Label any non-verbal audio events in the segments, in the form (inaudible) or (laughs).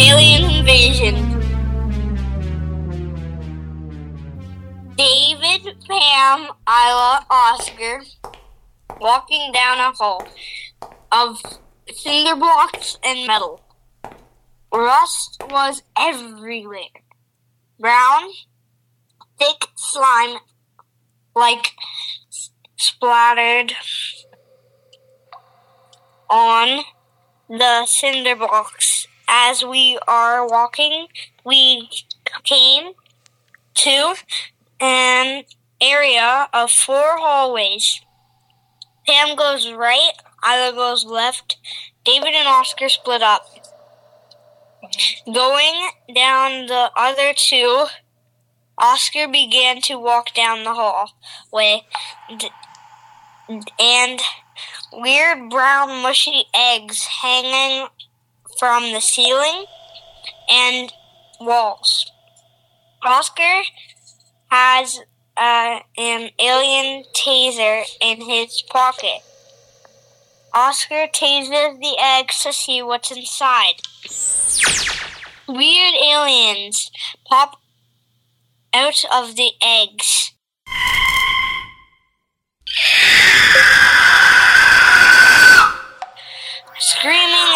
Alien invasion. David, Pam, Isla, Oscar walking down a hall of cinder blocks and metal. Rust was everywhere. Brown, thick slime like splattered on the cinder blocks. As we are walking, we came to an area of four hallways. Pam goes right, Isla goes left. David and Oscar split up. Going down the other two, Oscar began to walk down the hallway, d- and weird brown mushy eggs hanging from the ceiling and walls. Oscar has uh, an alien taser in his pocket. Oscar tases the eggs to see what's inside. Weird aliens pop out of the eggs.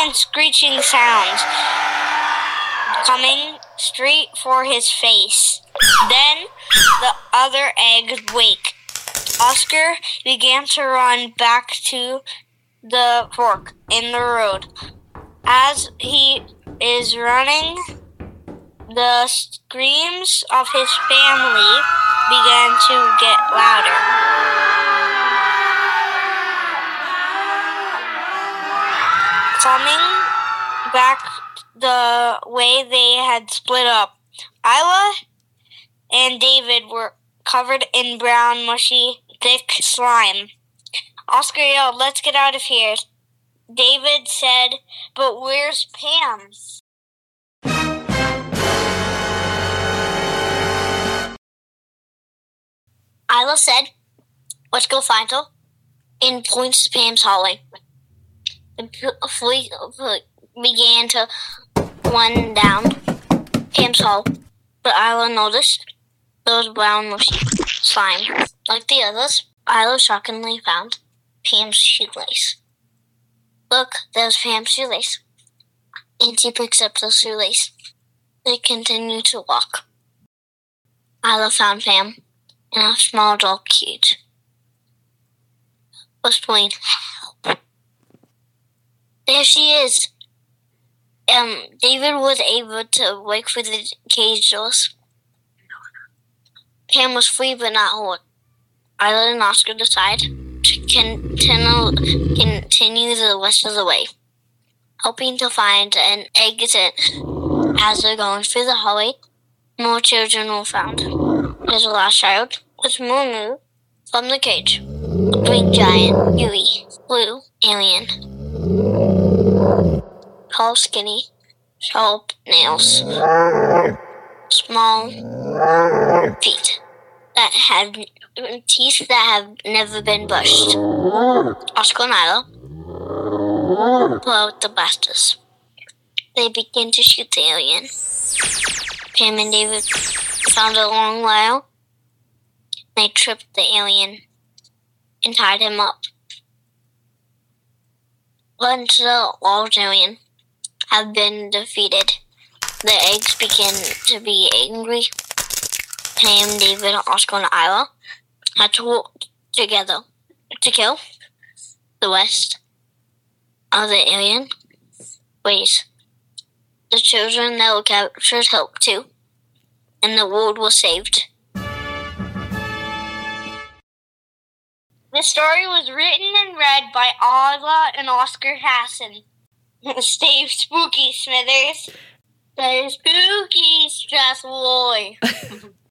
And screeching sounds coming straight for his face. Then the other eggs wake. Oscar began to run back to the fork in the road. As he is running, the screams of his family began to get louder. Coming back the way they had split up, Isla and David were covered in brown, mushy, thick slime. Oscar yelled, Let's get out of here. David said, But where's Pam? Isla said, Let's go find her. And points to Pam's hallway. The fleet began to run down Pam's hall, but Isla noticed those brown slime. Like the others, Isla shockingly found Pam's shoelace. Look, there's Pam's shoelace. And she picks up the shoelace. They continue to walk. Isla found Pam in a small dog cage. Whispering. There she is. Um, David was able to wake for the cage doors. Pam was free but not whole. Isla and Oscar decide to continue, continue the rest of the way, hoping to find an exit as they're going through the hallway. More children were found. There's a last child was Moo from the cage. A green giant, Yui, blue alien, tall, skinny, sharp nails, small feet that have teeth that have never been brushed. Oscar and pull out the blasters. They begin to shoot the alien. Pam and David found a long while. They tripped the alien and tied him up. Once the alien have been defeated, the eggs begin to be angry. Pam, David, Oscar, and Isla had to work together to kill the rest of the alien ways. The children that were captured helped too, and the world was saved. The story was written and read by Isla and Oscar Haasen. (laughs) Steve spooky, Smithers. Stay spooky, Stress Boy. (laughs)